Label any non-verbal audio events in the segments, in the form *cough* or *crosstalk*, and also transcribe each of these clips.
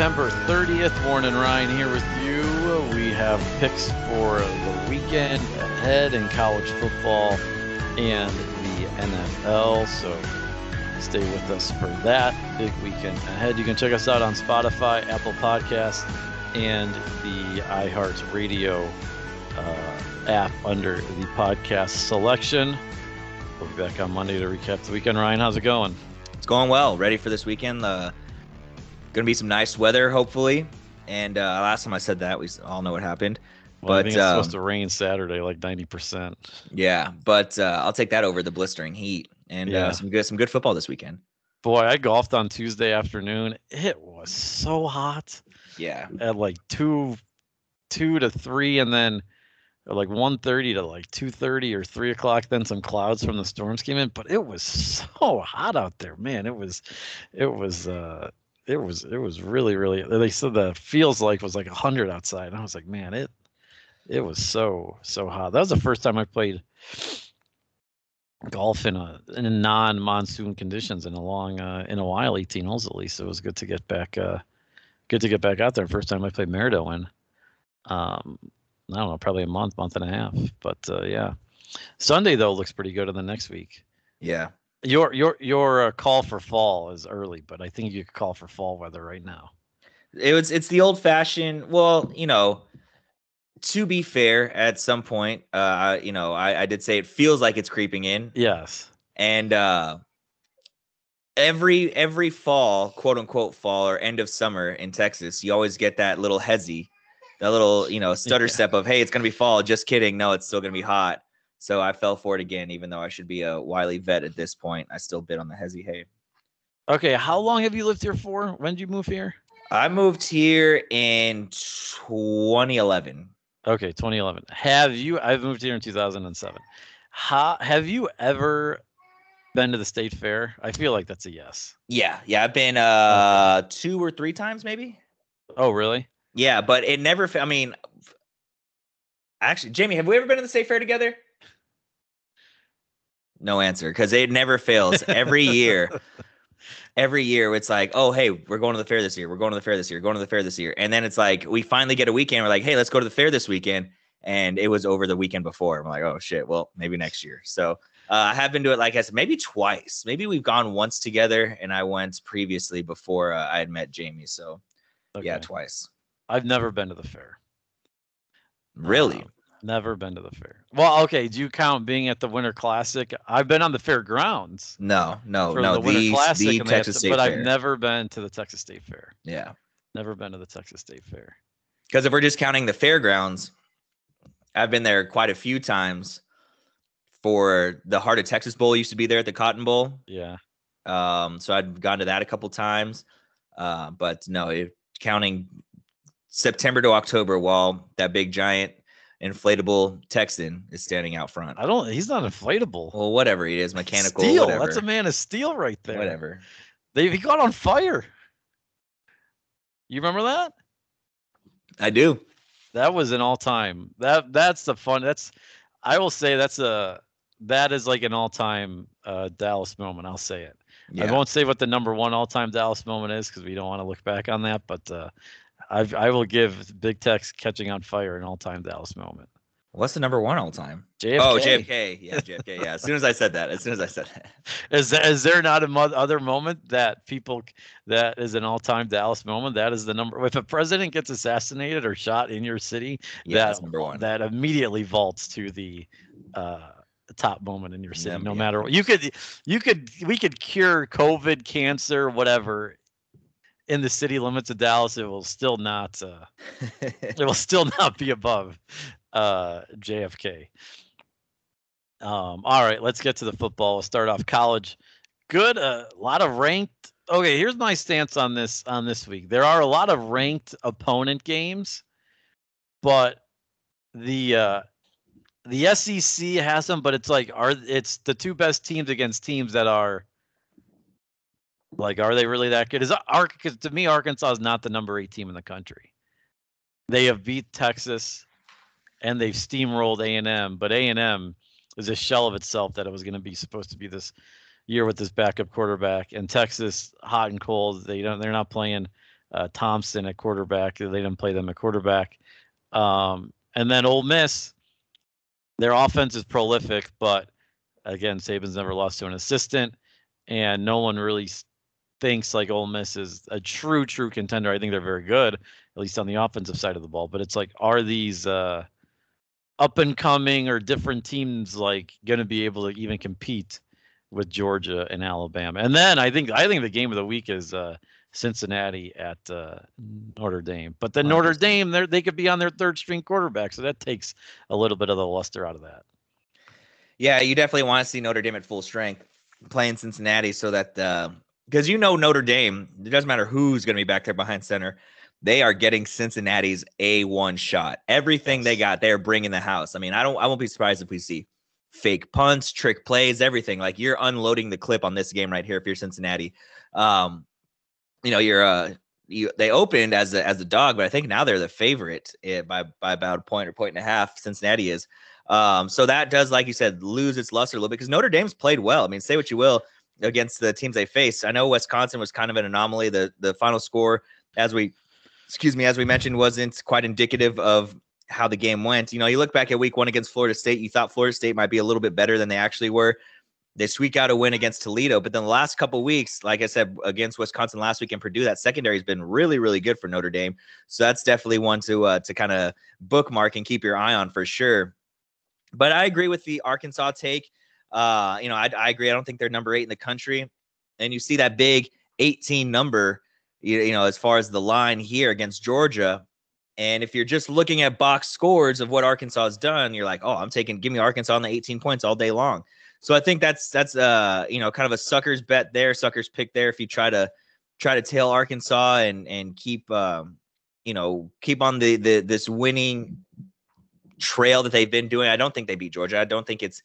September 30th. Warren and Ryan here with you. We have picks for the weekend ahead in college football and the NFL. So stay with us for that big weekend ahead. You can check us out on Spotify, Apple Podcasts, and the iHeart Radio uh, app under the podcast selection. We'll be back on Monday to recap the weekend. Ryan, how's it going? It's going well. Ready for this weekend? Uh, Going to be some nice weather, hopefully. And uh, last time I said that, we all know what happened. Well, but I think it's um, supposed to rain Saturday, like ninety percent. yeah, but uh, I'll take that over the blistering heat and Yeah. uh, some good some good football this weekend. Boy, I golfed on Tuesday afternoon. It was so hot Yeah, at like two, two to three, and then like one thirty to like two thirty or three o'clock. Then some clouds from the storms came in, but it was so hot out there, man. It was, it was, uh, it was, it was really, really. They said the feels like was like hundred outside. And I was like, man, it, it was so so hot. That was the first time I played golf in a in a non-monsoon conditions in a long uh, in a while 18 holes at least it was good to get back uh good to get back out there first time i played Merido in um i don't know probably a month month and a half but uh yeah sunday though looks pretty good in the next week yeah. Your your your uh, call for fall is early but i think you could call for fall weather right now It was it's the old fashioned. Well, you know, to be fair, at some point, uh, you know, I, I did say it feels like it's creeping in, yes and uh, every every fall, quote unquote fall or end of summer in Texas, you always get that little hezzy, that little you know stutter *laughs* Yeah. step of hey, it's gonna be fall. Just kidding, no, it's still gonna be hot. So I fell for it again, even though I should be a wily vet at this point. I still bid on the hezzy hay. okay how long have you lived here for when did you move here I moved here in 2011. Okay, 2011. Have you? I've moved here in 2007. How, have you ever been to the state fair? I feel like that's a yes. Yeah, yeah, I've been uh two or three times maybe. Oh, really? Yeah, but it never. I mean, actually, Jamie, have we ever been to the state fair together? No answer, because it never fails. Every year, *laughs* every year, it's like, oh, hey, we're going to the fair this year. We're going to the fair this year. Going to the fair this year, and then it's like we finally get a weekend. We're like, hey, let's go to the fair this weekend, and it was over the weekend before. I'm like, oh shit, well, maybe next year. So. Uh, I have been to it, like I said, maybe twice. Maybe we've gone once together, and I went previously before uh, I had met Jamie. So yeah, twice. I've never been to the fair. Really? Um, never been to the fair. Well, okay. Do you count being at the Winter Classic? I've been on the fairgrounds No, no, no. the Winter The, Classic, the Texas to- State but Fair. I've never been to the Texas State Fair. yeah, Never been to the Texas State Fair. because if we're just counting the fairgrounds, I've been there quite a few times. For the Heart of Texas Bowl, used to be there at the Cotton Bowl. Yeah. Um, so I'd gone to that a couple times. Uh, but no, if counting September to October, while that big giant inflatable Texan is standing out front. I don't. He's not inflatable. Well, whatever he is, mechanical, Steel. whatever. That's a man of steel right there. whatever. They he got on fire. You remember that? I do. That was an all-time. That that's the fun. That's I will say that's a that is like an all-time uh, Dallas moment. I'll say it. Yeah. I won't say what the number one all-time Dallas moment is because we don't want to look back on that. But uh, I've, I will give Big Tex catching on fire an all-time Dallas moment. What's the number one all time? JFK. Oh, JFK. Yeah, JFK. Yeah. As soon as I said that, as soon as I said that. *laughs* Is there, is there not a mo- other moment that people that is an all-time Dallas moment? That is the number. If a president gets assassinated or shot in your city, Yeah, that that's number one. that immediately vaults to the uh, top moment in your city. Num- no yeah. matter what, you could you could we could cure COVID, cancer, whatever. In the city limits of Dallas, it will still not. Uh, it will *laughs* still not be above uh, JFK. Um, all right, let's get to the football. We'll start off college. Good, a lot of ranked. Okay, here's my stance on this on this week. There are a lot of ranked opponent games, but the uh, the SEC has them. But it's like are it's the two best teams against teams that are like are they really that good? Is Ark? Because to me, Arkansas is not the number eight team in the country. They have beat Texas, and they've steamrolled A and M. But A and M is a shell of itself that it was going to be supposed to be this year with this backup quarterback. And Texas, hot and cold. They don't. They're not playing uh, Thompson at quarterback. They didn't play them at quarterback. Um, and then Ole Miss, their offense is prolific, but again, Saban's never lost to an assistant, and no one really thinks like Ole Miss is a true, true contender. I think they're very good, at least on the offensive side of the ball. But it's like, are these uh, up and coming or different teams like going to be able to even compete with Georgia and Alabama? And then I think I think the game of the week is uh, Cincinnati at uh, Notre Dame. But then Notre Dame, they they could be on their third string quarterback, so that takes a little bit of the luster out of that. Yeah, you definitely want to see Notre Dame at full strength playing Cincinnati, so that because you know Notre Dame, it doesn't matter who's going to be back there behind center. They are getting Cincinnati's a one shot. Everything they got, they're bringing the house. I mean, I don't, I won't be surprised if we see fake punts, trick plays, everything. Like you're unloading the clip on this game right here if you're Cincinnati. Um, you know, you're uh you they opened as a as a dog, but I think now they're the favorite eh, by by about a point or point and a half. Cincinnati is. Um, so that does, like you said, lose its luster a little bit because Notre Dame's played well. I mean, say what you will against the teams they face. I know Wisconsin was kind of an anomaly. The the final score, as we excuse me, as we mentioned, wasn't quite indicative of how the game went. You know, you look back at week one against Florida State, you thought Florida State might be a little bit better than they actually were. They squeak out a win against Toledo, but then the last couple weeks, like I said, against Wisconsin last week and Purdue, that secondary has been really, really good for Notre Dame. So that's definitely one to uh, to kind of bookmark and keep your eye on for sure. But I agree with the Arkansas take. Uh, you know, I, I agree. I don't think they're number eight in the country, and you see that big 18 number. You, you know, as far as the line here against Georgia, and if you're just looking at box scores of what Arkansas has done, you're like, oh, I'm taking, give me Arkansas on the 18 points all day long. So I think that's that's uh you know kind of a sucker's bet there, sucker's pick there. If you try to try to tail Arkansas and and keep um you know keep on the the this winning trail that they've been doing. I don't think they beat Georgia. I don't think it's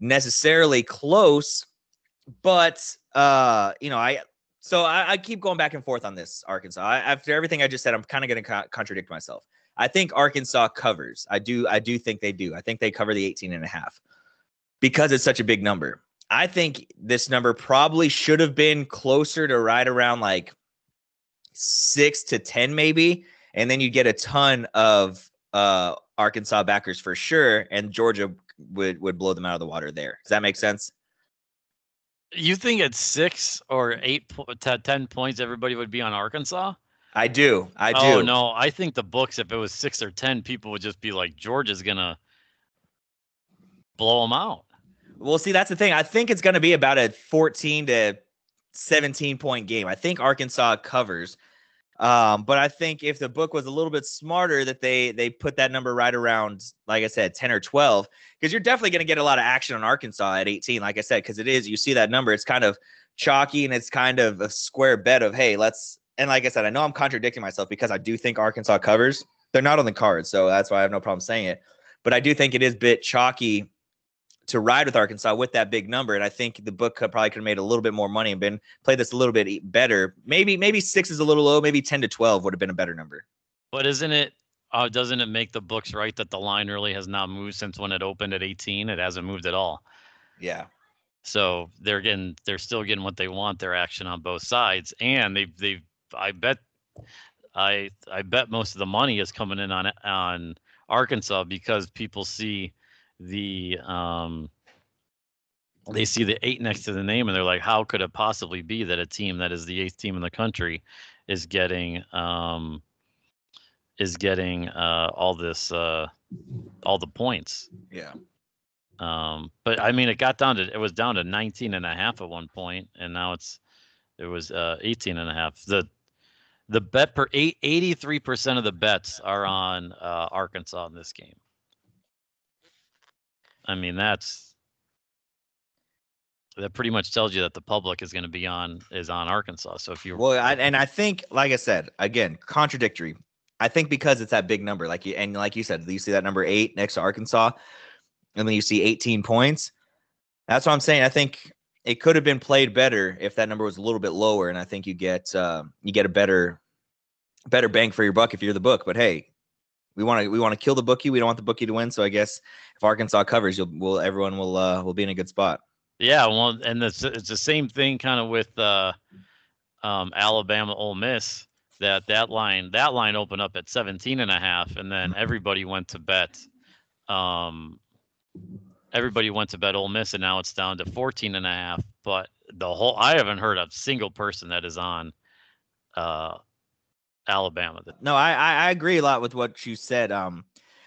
necessarily close, but uh you know I so I, I keep going back and forth on this Arkansas. I, after everything I just said, I'm kind of going to co- contradict myself. I think Arkansas covers. I do. I do think they do. I think they cover the 18 and a half because it's such a big number. I think this number probably should have been closer to right around like six to 10, maybe. And then you get a ton of uh, Arkansas backers for sure. And Georgia would, would blow them out of the water there. Does that make sense? You think at six or eight, to 10 points, everybody would be on Arkansas? I do. I oh, do. Oh, no. I think the books, if it was six or 10, people would just be like, Georgia's going to blow them out. Well, see, that's the thing. I think it's going to be about a 14 to 17 point game. I think Arkansas covers. Um, but I think if the book was a little bit smarter, that they they put that number right around, like I said, 10 or 12, because you're definitely going to get a lot of action on Arkansas at 18, like I said, because it is, you see that number, it's kind of chalky and it's kind of a square bet of, hey, let's, and like I said, I know I'm contradicting myself because I do think Arkansas covers. They're not on the card, so that's why I have no problem saying it. But I do think it is a bit chalky to ride with Arkansas with that big number. And I think the book could, probably could have made a little bit more money and been played this a little bit better. Maybe maybe six is a little low. Maybe ten to twelve would have been a better number. But isn't it? Uh, doesn't it make the books right that the line really has not moved since when it opened at 18? It hasn't moved at all. Yeah. So they're getting, they're still getting what they want. Their action on both sides, and they, they, I bet, I, I bet most of the money is coming in on on Arkansas because people see the um they see the eight next to the name and they're like, how could it possibly be that a team that is the eighth team in the country is getting um is getting uh all this uh all the points. Yeah. Um but I mean it got down to it was down to 19 and a half at one point and now it's it was uh 18 and a half. The the bet per eight, 83% of the bets are on uh, Arkansas in this game. I mean, that's that pretty much tells you that the public is going to be on is on Arkansas. So if you're well, I, and I think, like I said, again, contradictory. I think because it's that big number, like you and like you said, you see that number eight next to Arkansas, and then you see 18 points. That's what I'm saying. I think it could have been played better if that number was a little bit lower, and I think you get uh, you get a better better bang for your buck if you're the book. But hey, we want to we want to kill the bookie. We don't want the bookie to win. So I guess if Arkansas covers, you'll will everyone will uh, will be in a good spot. Yeah, well, and it's it's the same thing kind of with uh, um, Alabama Ole Miss. That that line that line opened up at 17 and a half, and then everybody went to bet. Um, everybody went to bet Ole Miss, and now it's down to 14 and a half. But the whole I haven't heard a single person that is on uh, Alabama. No, I I agree a lot with what you said. Um,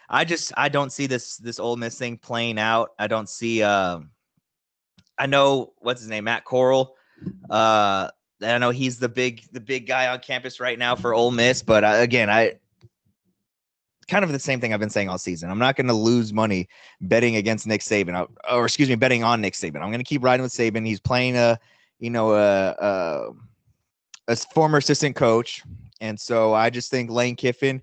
I just I don't see this this Ole Miss thing playing out. I don't see. Uh, I know what's his name, Matt Corral. Uh, I know he's the big the big guy on campus right now for Ole Miss, but uh, again, I kind of the same thing I've been saying all season. I'm not going to lose money betting against Nick Saban, or excuse me, betting on Nick Saban. I'm going to keep riding with Saban. He's playing a, you know, a, a, a former assistant coach, and so I just think Lane Kiffin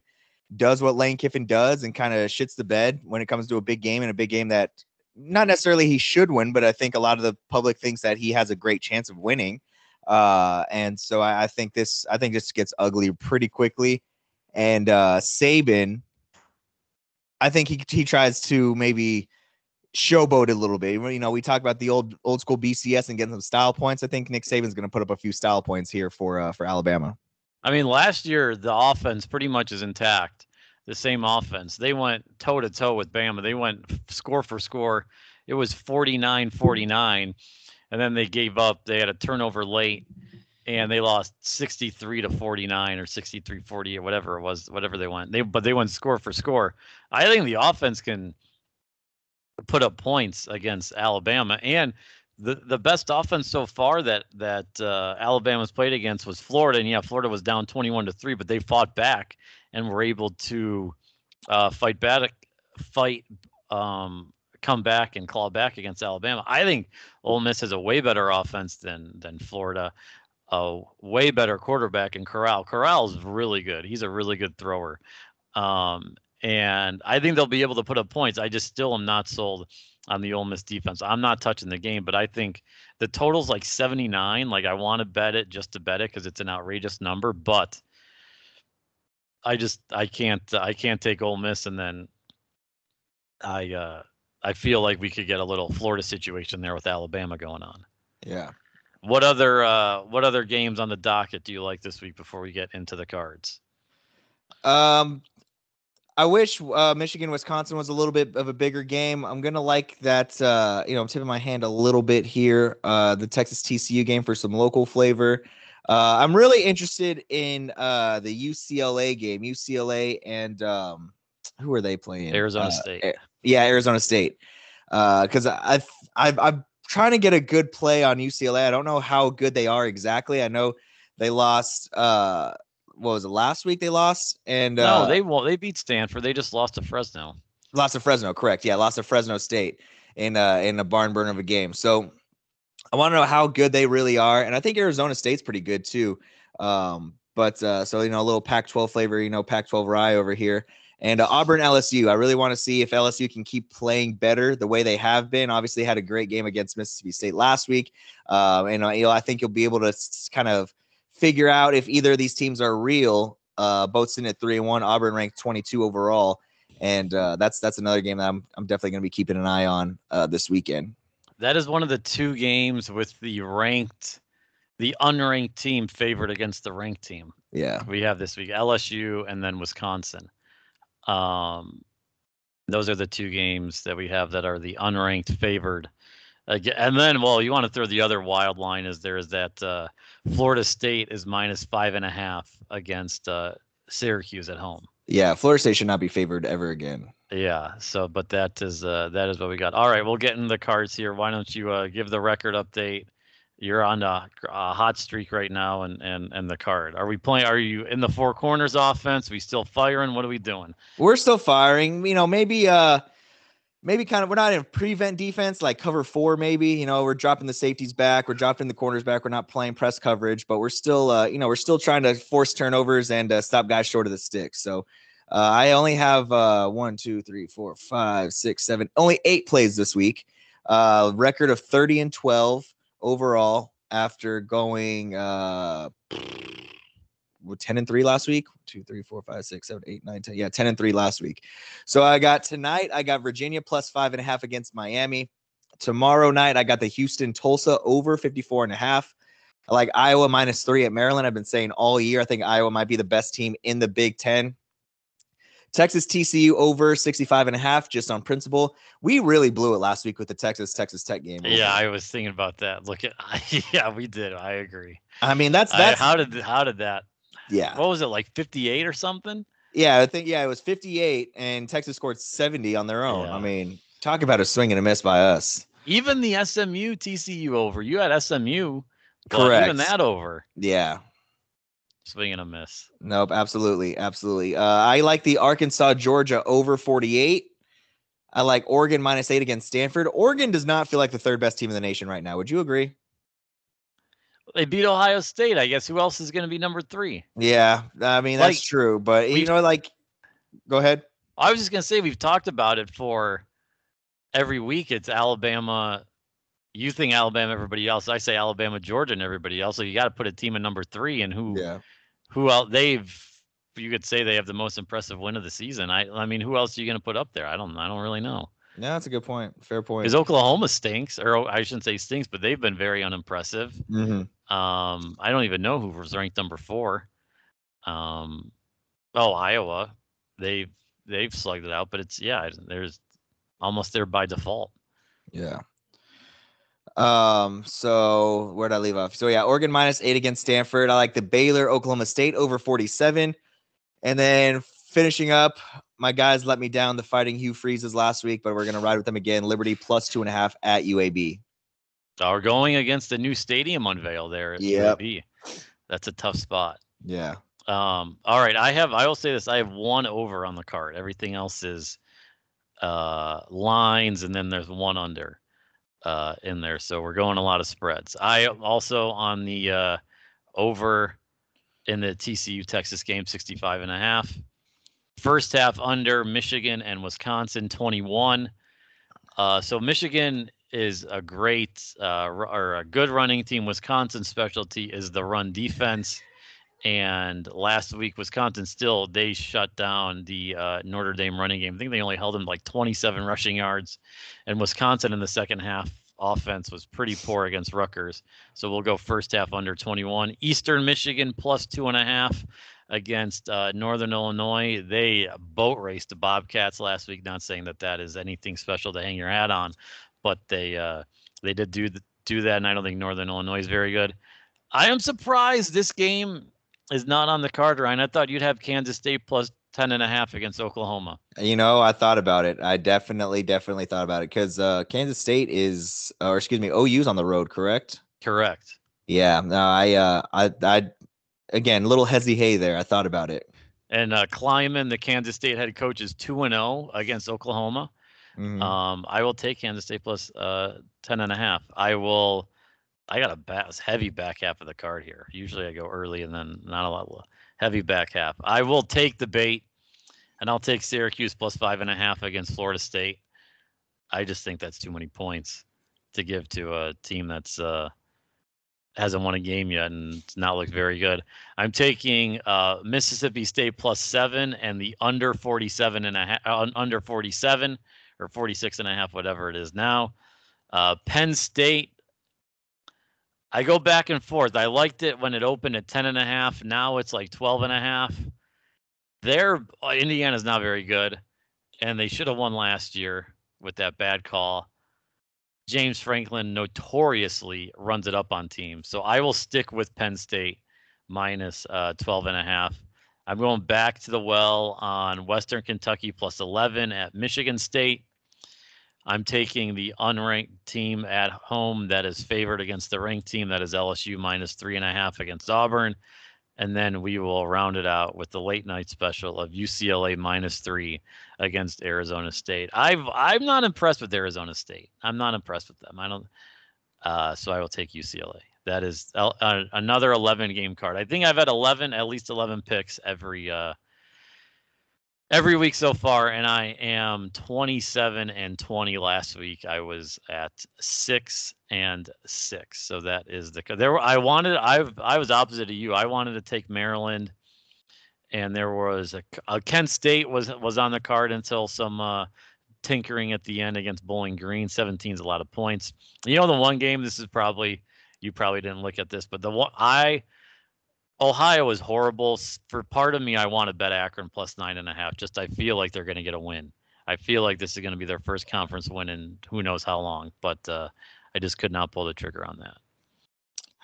does what Lane Kiffin does and kind of shits the bed when it comes to a big game and a big game that not necessarily he should win, but I think a lot of the public thinks that he has a great chance of winning. Uh, and so I, I think this, I think this gets ugly pretty quickly. And uh, Saban, I think he he tries to maybe showboat a little bit. You know, we talk about the old old school BCS and getting some style points. I think Nick Saban's going to put up a few style points here for uh, for Alabama. I mean, last year the offense pretty much is intact. The same offense. They went toe to toe with Bama. They went score for score. It was 49-49 and then they gave up. They had a turnover late and they lost 63 to 49 or 63 40 or whatever it was whatever they went they but they went score for score i think the offense can put up points against alabama and the the best offense so far that that uh, alabama's played against was florida and yeah florida was down 21 to 3 but they fought back and were able to uh, fight back fight um, come back and claw back against Alabama. I think Ole Miss has a way better offense than than Florida a way better quarterback in Corral. Corral's really good. He's a really good thrower. Um, and I think they'll be able to put up points. I just still am not sold on the Ole Miss defense. I'm not touching the game, but I think the total's like 79. Like I want to bet it just to bet it because it's an outrageous number, but I just I can't I can't take Ole Miss and then I uh I feel like we could get a little Florida situation there with Alabama going on. Yeah. What other uh, what other games on the docket do you like this week before we get into the cards? Um, I wish uh, Michigan Wisconsin was a little bit of a bigger game. I'm gonna like that. Uh, you know, I'm tipping my hand a little bit here. Uh, the Texas TCU game for some local flavor. Uh, I'm really interested in uh, the UCLA game. UCLA and um, who are they playing? Arizona uh, State. Yeah, Arizona State. Because I've I've I've trying to get a good play on UCLA. I don't know how good they are exactly. I know they lost. Uh, what was it last week? They lost, and uh, no, they won't. They beat Stanford. They just lost to Fresno. Lost to Fresno, correct? Yeah, lost to Fresno State in uh in a barn burn of a game. So I want to know how good they really are, and I think Arizona State's pretty good too. Um, but uh, so you know, a little Pac-12 flavor, you know, Pac-12 rye over here. And uh, Auburn LSU, I really want to see if LSU can keep playing better the way they have been. Obviously, had a great game against Mississippi State last week, uh, and uh, you know I think you'll be able to kind of figure out if either of these teams are real. Uh, both sitting at three and one. Auburn ranked 22 overall, and uh, that's that's another game that I'm I'm definitely going to be keeping an eye on uh, this weekend. That is one of the two games with the ranked, the unranked team favored against the ranked team. Yeah, we have this week LSU and then Wisconsin. Um, those are the two games that we have that are the unranked favored. And then, well, you want to throw the other wild line is there is that uh, Florida State is minus five and a half against uh, Syracuse at home. Yeah, Florida State should not be favored ever again. Yeah. So, but that is uh, that is what we got. All right, we'll get in the cards here. Why don't you uh, give the record update you're on a, a, hot streak right now and and and the card are we playing are you in the four corners offense are we still firing what are we doing we're still firing you know maybe uh maybe kind of we're not in prevent defense like cover four maybe you know we're dropping the safeties back we're dropping the corners back we're not playing press coverage but we're still uh you know we're still trying to force turnovers and uh, stop guys short of the stick. So uh, i only have uh one two three four five six seven only eight plays this week. Uh record of 30 and 12 overall after going uh 10 and 3 last week 2 3 4 5 6 7 8 9 10 yeah 10 and 3 last week so i got tonight i got virginia plus five and a half against miami Tomorrow night, I got the Houston Tulsa over 54 and a half. I like Iowa minus three at Maryland. I've been saying all year, I think Iowa might be the best team in the Big Ten. Texas TCU over 65 and a half just on principle. We really blew it last week with the Texas Texas Tech game. Yeah, I was thinking about that. Look at *laughs* yeah, we did. I agree. I mean, that's that's I, how did how did that? Yeah. What was it like 58 or something? Yeah, I think yeah, it was 58 and Texas scored 70 on their own. Yeah. I mean, talk about a swing and a miss by us. Even the SMU TCU over. You had SMU. Correct. Even that over. Yeah. Swing and a miss. Nope, absolutely, absolutely. Uh, I like the Arkansas Georgia over 48. I like Oregon minus eight against Stanford. Oregon does not feel like the third best team in the nation right now. Would you agree? They beat Ohio State. I guess who else is going to be number three? Yeah, I mean that's Like, true, but you know, like, go ahead. I was just going to say we've talked about it for every week. It's Alabama. You think Alabama, everybody else. I say Alabama, Georgia, and everybody else. So you got to put a team in number three, and who Yeah, who else they've. You could say they have the most impressive win of the season. I I mean, who else are you going to put up there? I don't I don't really know. no, that's a good point. Fair point. Because Oklahoma stinks, or oh, I shouldn't say stinks, but they've been very unimpressive. Mhm. Um, I don't even know who was ranked number four. Um, oh, Iowa, they've they've slugged it out, but it's yeah, there's almost there by default. Yeah. Um, so where did I leave off? So yeah, Oregon minus eight against Stanford. I like the Baylor Oklahoma State over 47. And then finishing up, my guys let me down the fighting Hugh Freezes last week, but we're gonna ride with them again. Liberty plus two and a half at UAB. We're going against the new stadium unveil there Yeah. That's a tough spot. Yeah. Um, all right, I have. I will say this: I have one over on the card. Everything else is uh, lines, and then there's one under uh, in there. So we're going a lot of spreads. I also on the uh, over in the TCU Texas game, 65 and a half. First half under Michigan and Wisconsin, 21. Uh, so Michigan is a great uh, or a good running team. Wisconsin's specialty is the run defense. And last week, Wisconsin still they shut down the uh, Notre Dame running game. I think they only held them like 27 rushing yards, and Wisconsin in the second half offense was pretty poor against Rutgers. So we'll go first half under 21. Eastern Michigan plus two and a half against uh, Northern Illinois. They boat raced the Bobcats last week. Not saying that that is anything special to hang your hat on, but they uh, they did do th- do that, and I don't think Northern Illinois is very good. I am surprised this game is not on the card, Ryan. I thought you'd have Kansas State plus 10 and a half against Oklahoma. You know, I thought about it. I definitely, definitely thought about it because uh, Kansas State is, or excuse me, OU's on the road, correct? Correct. Yeah. No, I, uh, I, I, again, little hezzy hay there. I thought about it. And uh, Klieman, the Kansas State head coach, is 2 and 0 against Oklahoma. Mhm. Um, I will take Kansas State plus uh, 10 and a half. I will. I got a back, heavy back half of the card here. Usually I go early and then not a lot lo- heavy back half. I will take the bait, and I'll take Syracuse plus five and a half against Florida State. I just think that's too many points to give to a team that's uh, hasn't won a game yet and not looked very good. I'm taking uh, Mississippi State plus seven and the under 47 and a half, uh, under 47 or 46 and a half, whatever it is now. Uh, Penn State. I go back and forth. I liked it when it opened at 10 and a half. Now it's like 12 and a half. Their uh, Indiana's not very good, and they should have won last year with that bad call. James Franklin notoriously runs it up on teams. So I will stick with Penn State minus uh, 12 and a half. I'm going back to the well on Western Kentucky plus 11 at Michigan State. I'm taking the unranked team at home that is favored against the ranked team that is LSU minus three and a half against Auburn. And then we will round it out with the late night special of UCLA minus three against Arizona State. I've I'm not impressed with Arizona State. I'm not impressed with them. I don't. Uh, so I will take UCLA. That is uh, another 11 game card. I think I've had 11, at least 11 picks every uh, every week so far, and I am 27 and 20 last week. I was at six and six, so that is the there. Were, I wanted I've I was opposite of you. I wanted to take Maryland, and there was a, a Kent State was was on the card until some uh, tinkering at the end against Bowling Green. 17 is a lot of points. You know, the one game, this is probably, you probably didn't look at this, but the one, I, Ohio is horrible. For part of me, I want to bet Akron plus nine and a half. Just I feel like they're going to get a win. I feel like this is going to be their first conference win in who knows how long, but uh, I just could not pull the trigger on that.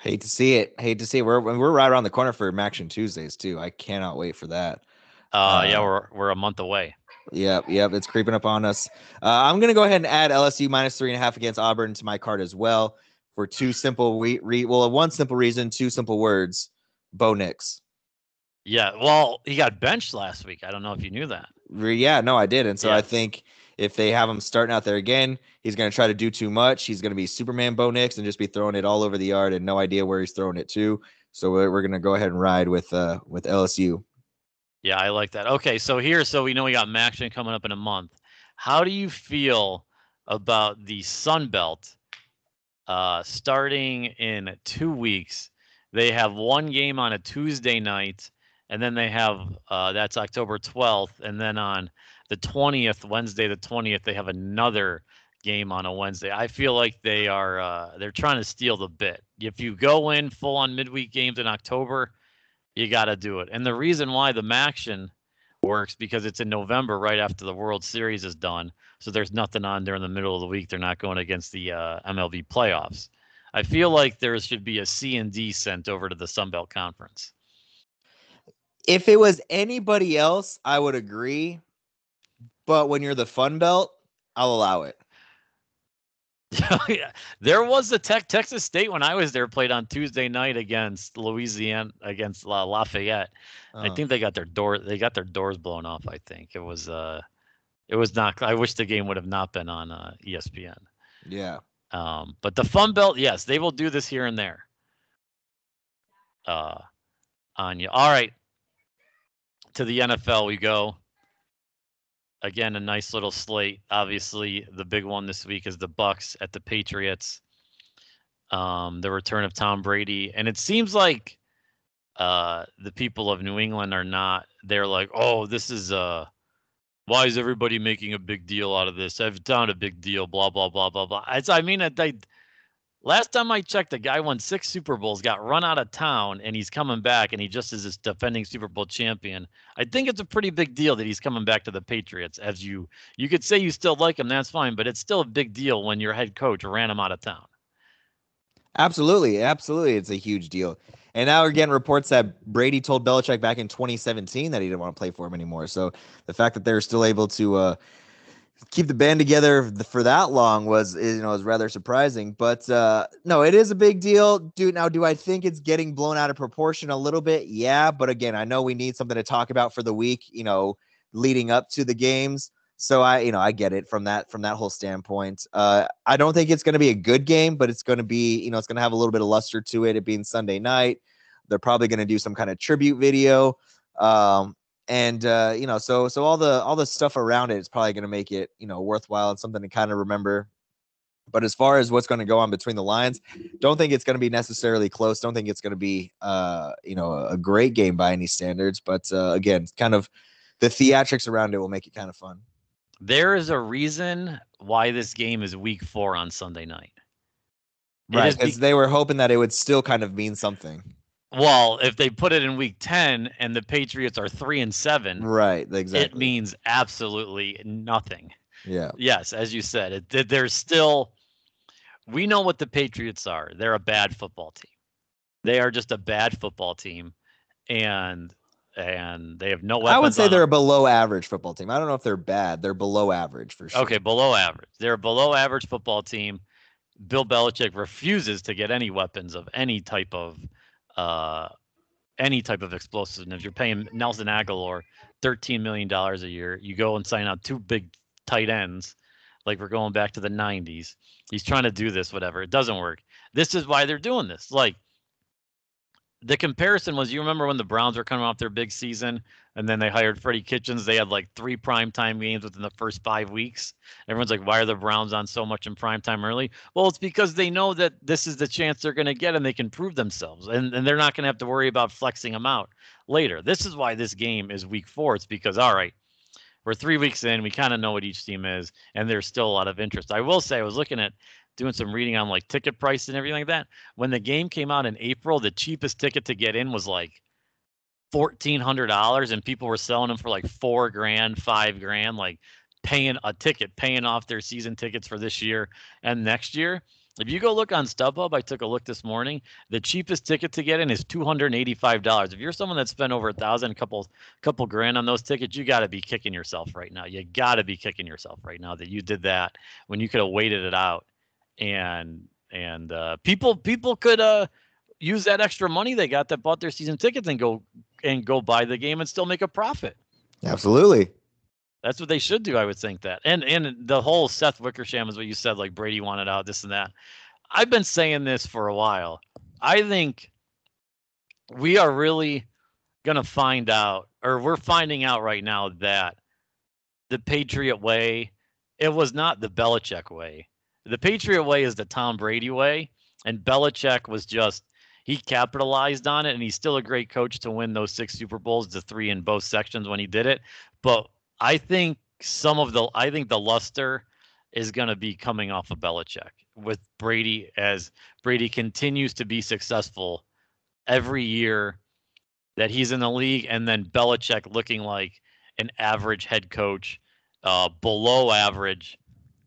Hate to see it. Hate to see it. We're we're right around the corner for MACtion Tuesdays too. I cannot wait for that. Uh, uh, yeah, we're we're a month away. Yep, yep, it's creeping up on us. Uh, I'm gonna go ahead and add LSU minus three and a half against Auburn to my card as well for two simple re, re well one simple reason, two simple words. Bo Nix. Yeah, well, he got benched last week. I don't know if you knew that. Yeah, no, I did, and so yeah. I think if they have him starting out there again, he's going to try to do too much. He's going to be Superman Bo Nix and just be throwing it all over the yard and no idea where he's throwing it to. So we're, we're going to go ahead and ride with uh with LSU. Yeah, I like that. Okay, so here, so we know we got MACtion coming up in a month. How do you feel about the Sun Belt uh, starting in two weeks? They have one game on a Tuesday night, and then they have uh, that's October 12th, and then on the 20th, Wednesday the 20th, they have another game on a Wednesday. I feel like they are uh, they're trying to steal the bit. If you go in full on midweek games in October, you got to do it. And the reason why the MACtion works because it's in November, right after the World Series is done. So there's nothing on during the middle of the week. They're not going against the uh, MLB playoffs. I feel like there should be a C and D sent over to the Sun Belt Conference. If it was anybody else, I would agree. But when you're the Fun Belt, I'll allow it. *laughs* yeah, there was a tech Texas State when I was there played on Tuesday night against Louisiana against La, Lafayette. Uh-huh. I think they got their door they got their doors blown off. I think it was uh it was not. I wish the game would have not been on uh, ESPN. Yeah. Um, but the Fun Belt, yes, they will do this here and there. Uh, on you. All right. To the NFL we go again a nice little slate. Obviously, the big one this week is the Bucs at the Patriots. Um, the return of Tom Brady, and it seems like uh, the people of New England are not. They're like, oh, this is uh, why is everybody making a big deal out of this? I've done a big deal. Blah blah blah blah blah. It's, I mean, I, I Last time I checked, the guy won six Super Bowls, got run out of town, and he's coming back, and he just is this defending Super Bowl champion. I think it's a pretty big deal that he's coming back to the Patriots. As you, you could say you still like him, that's fine, but it's still a big deal when your head coach ran him out of town. Absolutely, absolutely, it's a huge deal. And now again, reports that Brady told Belichick back in 2017 that he didn't want to play for him anymore. So the fact that they're still able to uh, keep the band together for that long was you know was rather surprising. But uh no it is a big deal. Dude now do i think it's getting blown out of proportion a little bit? Yeah but again i know we need something to talk about for the week you know leading up to the games so i you know i get it from that from that whole standpoint uh i don't think it's going to be a good game but it's going to be you know it's going to have a little bit of luster to it it being sunday night they're probably going to do some kind of tribute video um and uh, you know, so so all the all the stuff around it is probably going to make it you know worthwhile and something to kind of remember. But as far as what's going to go on between the lines, don't think it's going to be necessarily close. Don't think it's going to be uh, you know a great game by any standards. But uh, again, kind of the theatrics around it will make it kind of fun. There is a reason why this game is week four on Sunday night. right, because be- they were hoping that it would still kind of mean something. Well, if they put it in week 10 and the Patriots are 3 and 7, right, exactly. It means absolutely nothing. Yeah. Yes, as you said, it, there's still we know what the Patriots are. They're a bad football team. They are just a bad football team and and they have no weapons. I would say they're a below average football team. I don't know if they're bad. They're below average for sure. Okay, below average. They're a below average football team. Bill Belichick refuses to get any weapons of any type of uh, any type of explosiveness. You're paying Nelson Agholor $13 million a year. You go and sign out two big tight ends, like we're going back to the 90s. He's trying to do this, whatever. It doesn't work. This is why they're doing this. Like, the comparison was you remember when the Browns were coming off their big season and then they hired Freddie Kitchens. They had like three primetime games within the first five weeks. Everyone's like, why are the Browns on so much in primetime early? Well, it's because they know that this is the chance they're going to get and they can prove themselves. And, and they're not going to have to worry about flexing them out later. This is why this game is week four. It's because, all right, we're three weeks in. We kind of know what each team is, and there's still a lot of interest. I will say, I was looking at doing some reading on like ticket price and everything like that. When the game came out in April, the cheapest ticket to get in was like fourteen hundred dollars, and people were selling them for like four grand, five grand, like paying a ticket, paying off their season tickets for this year and next year. If you go look on StubHub, I took a look this morning. The cheapest ticket to get in is two hundred and eighty-five dollars. If you're someone that spent over a thousand, couple, couple grand on those tickets, you got to be kicking yourself right now. You got to be kicking yourself right now that you did that when you could have waited it out. And and uh, people people could uh, use that extra money they got that bought their season tickets and go and go buy the game and still make a profit. Absolutely. That's what they should do, I would think that. And and the whole Seth Wickersham is what you said, like Brady wanted out, this and that. I've been saying this for a while. I think we are really gonna find out, or we're finding out right now that the Patriot way, it was not the Belichick way. The Patriot way is the Tom Brady way, and Belichick was just he capitalized on it, and he's still a great coach to win those six Super Bowls, the three in both sections when he did it. But I think some of the I think the luster is going to be coming off of Belichick with Brady as Brady continues to be successful every year that he's in the league, and then Belichick looking like an average head coach, uh, below average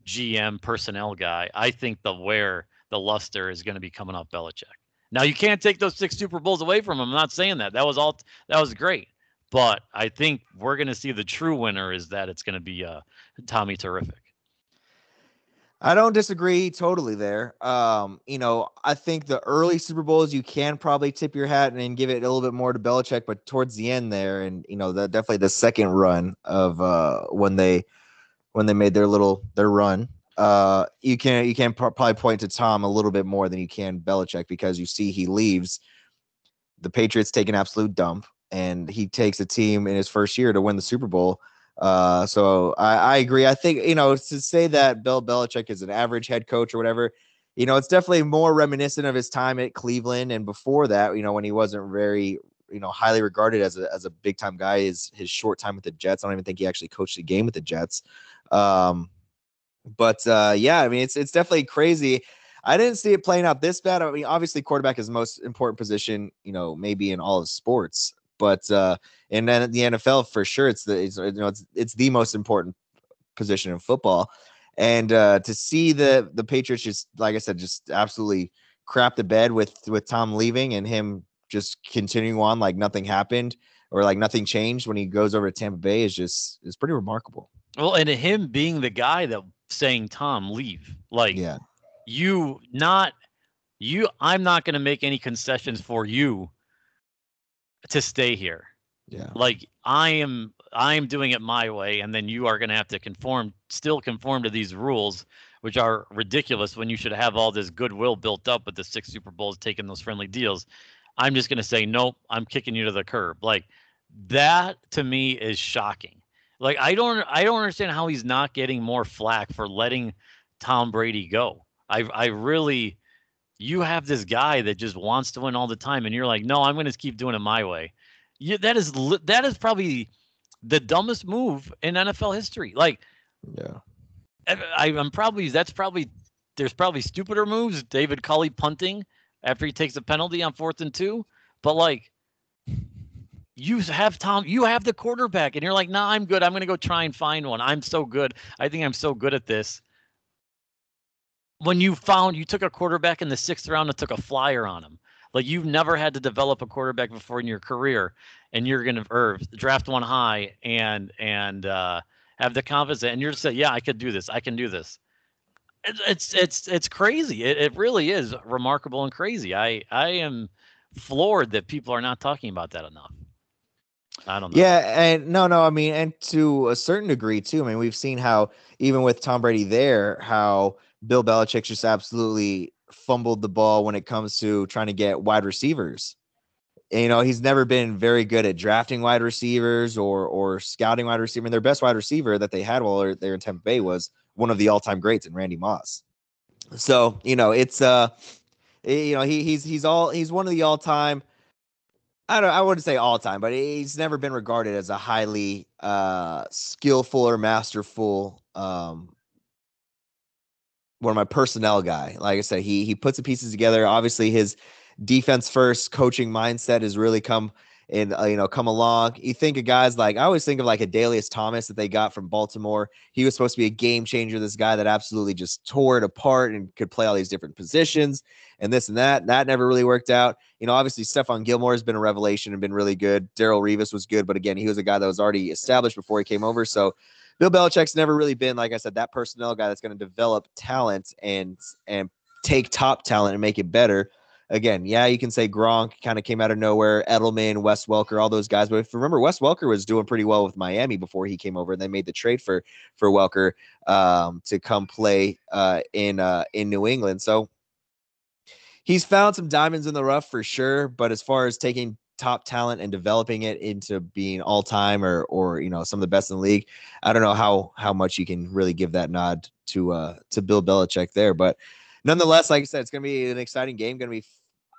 GM personnel guy. I think the where the luster is going to be coming off Belichick. Now you can't take those six Super Bowls away from him. I'm not saying that. That was all. That was great. But I think we're going to see the true winner is that it's going to be uh, Tommy Terrific. I don't disagree totally there. Um, you know, I think the early Super Bowls you can probably tip your hat and give it a little bit more to Belichick, but towards the end there, and you know, the definitely the second run of uh when they when they made their little their run, uh, you can you can probably point to Tom a little bit more than you can Belichick because you see he leaves the Patriots take an absolute dump and he takes a team in his first year to win the Super Bowl. Uh, so I, I agree. I think you know to say that Bill Belichick is an average head coach or whatever, you know, it's definitely more reminiscent of his time at Cleveland and before that. You know, when he wasn't very you know highly regarded as a as a big time guy. Is his short time with the Jets? I don't even think he actually coached a game with the Jets. Um, but uh, yeah, I mean, it's it's definitely crazy. I didn't see it playing out this bad. I mean, obviously, quarterback is the most important position, you know, maybe in all of sports. But uh, and then the NFL for sure, it's the it's, you know it's it's the most important position in football. And uh, to see the the Patriots just like I said, just absolutely crap the bed with with Tom leaving and him just continuing on like nothing happened or like nothing changed when he goes over to Tampa Bay is just is pretty remarkable. Well, and him being the guy that saying Tom leave, like Yeah, you not you I'm not going to make any concessions for you to stay here. yeah, Like I am I am doing it my way and then you are going to have to conform still conform to these rules which are ridiculous when you should have all this goodwill built up with the six Super Bowls taking those friendly deals. I'm just going to say nope, I'm kicking you to the curb. Like that to me is shocking. Like I don't I don't understand how he's not getting more flack for letting Tom Brady go. I I really you have this guy that just wants to win all the time and you're like, "No, I'm going to keep doing it my way." You, that is that is probably the dumbest move in NFL history. Like yeah. I, I'm probably that's probably there's probably stupider moves. David Culley punting after he takes a penalty on fourth and two, but like you have Tom, you have the quarterback, and you're like, nah, I'm good. I'm gonna go try and find one. I'm so good. I think I'm so good at this. When you found you took a quarterback in the sixth round and took a flyer on him, like you've never had to develop a quarterback before in your career, and you're gonna or draft one high and and uh, have the confidence, and you're say, yeah, I could do this. I can do this. It- It's it's it's crazy. It, it really is remarkable and crazy. I I am floored that people are not talking about that enough. I don't know. Yeah, and no, no, I mean, and to a certain degree too. I mean, we've seen how even with Tom Brady there, how Bill Belichick just absolutely fumbled the ball when it comes to trying to get wide receivers. And, you know, he's never been very good at drafting wide receivers or or scouting wide receiver. And their best wide receiver that they had while they're in Tampa Bay was one of the all-time greats in Randy Moss. So, you know, it's uh eh, you know, he he's he's all he's one of the all-time I don't I wouldn't say all time, but he's never been regarded as a highly uh skillful or masterful um one of my personnel guy. Like I said, he he puts the pieces together. Obviously, his defense first coaching mindset has really come and uh, you know come along. You think of guys like I always think of like a Adalius Thomas that they got from Baltimore. He was supposed to be a game changer. This guy that absolutely just tore it apart and could play all these different positions and this and that. That never really worked out. You know, obviously Stephon Gilmore has been a revelation and been really good. Darrelle Revis was good, but again, he was a guy that was already established before he came over. So Bill Belichick's never really been, like I said, that personnel guy that's going to develop talent and and take top talent and make it better again, yeah, you can say Gronk kind of came out of nowhere, Edelman, Wes Welker, all those guys. But if you remember, Wes Welker was doing pretty well with Miami before he came over, and they made the trade for for Welker um, to come play uh, in uh, in New England. So he's found some diamonds in the rough for sure. But as far as taking top talent and developing it into being all time or or you know some of the best in the league, I don't know how how much you can really give that nod to uh to Bill Belichick there, but nonetheless, like I said, it's going to be an exciting game. Going to be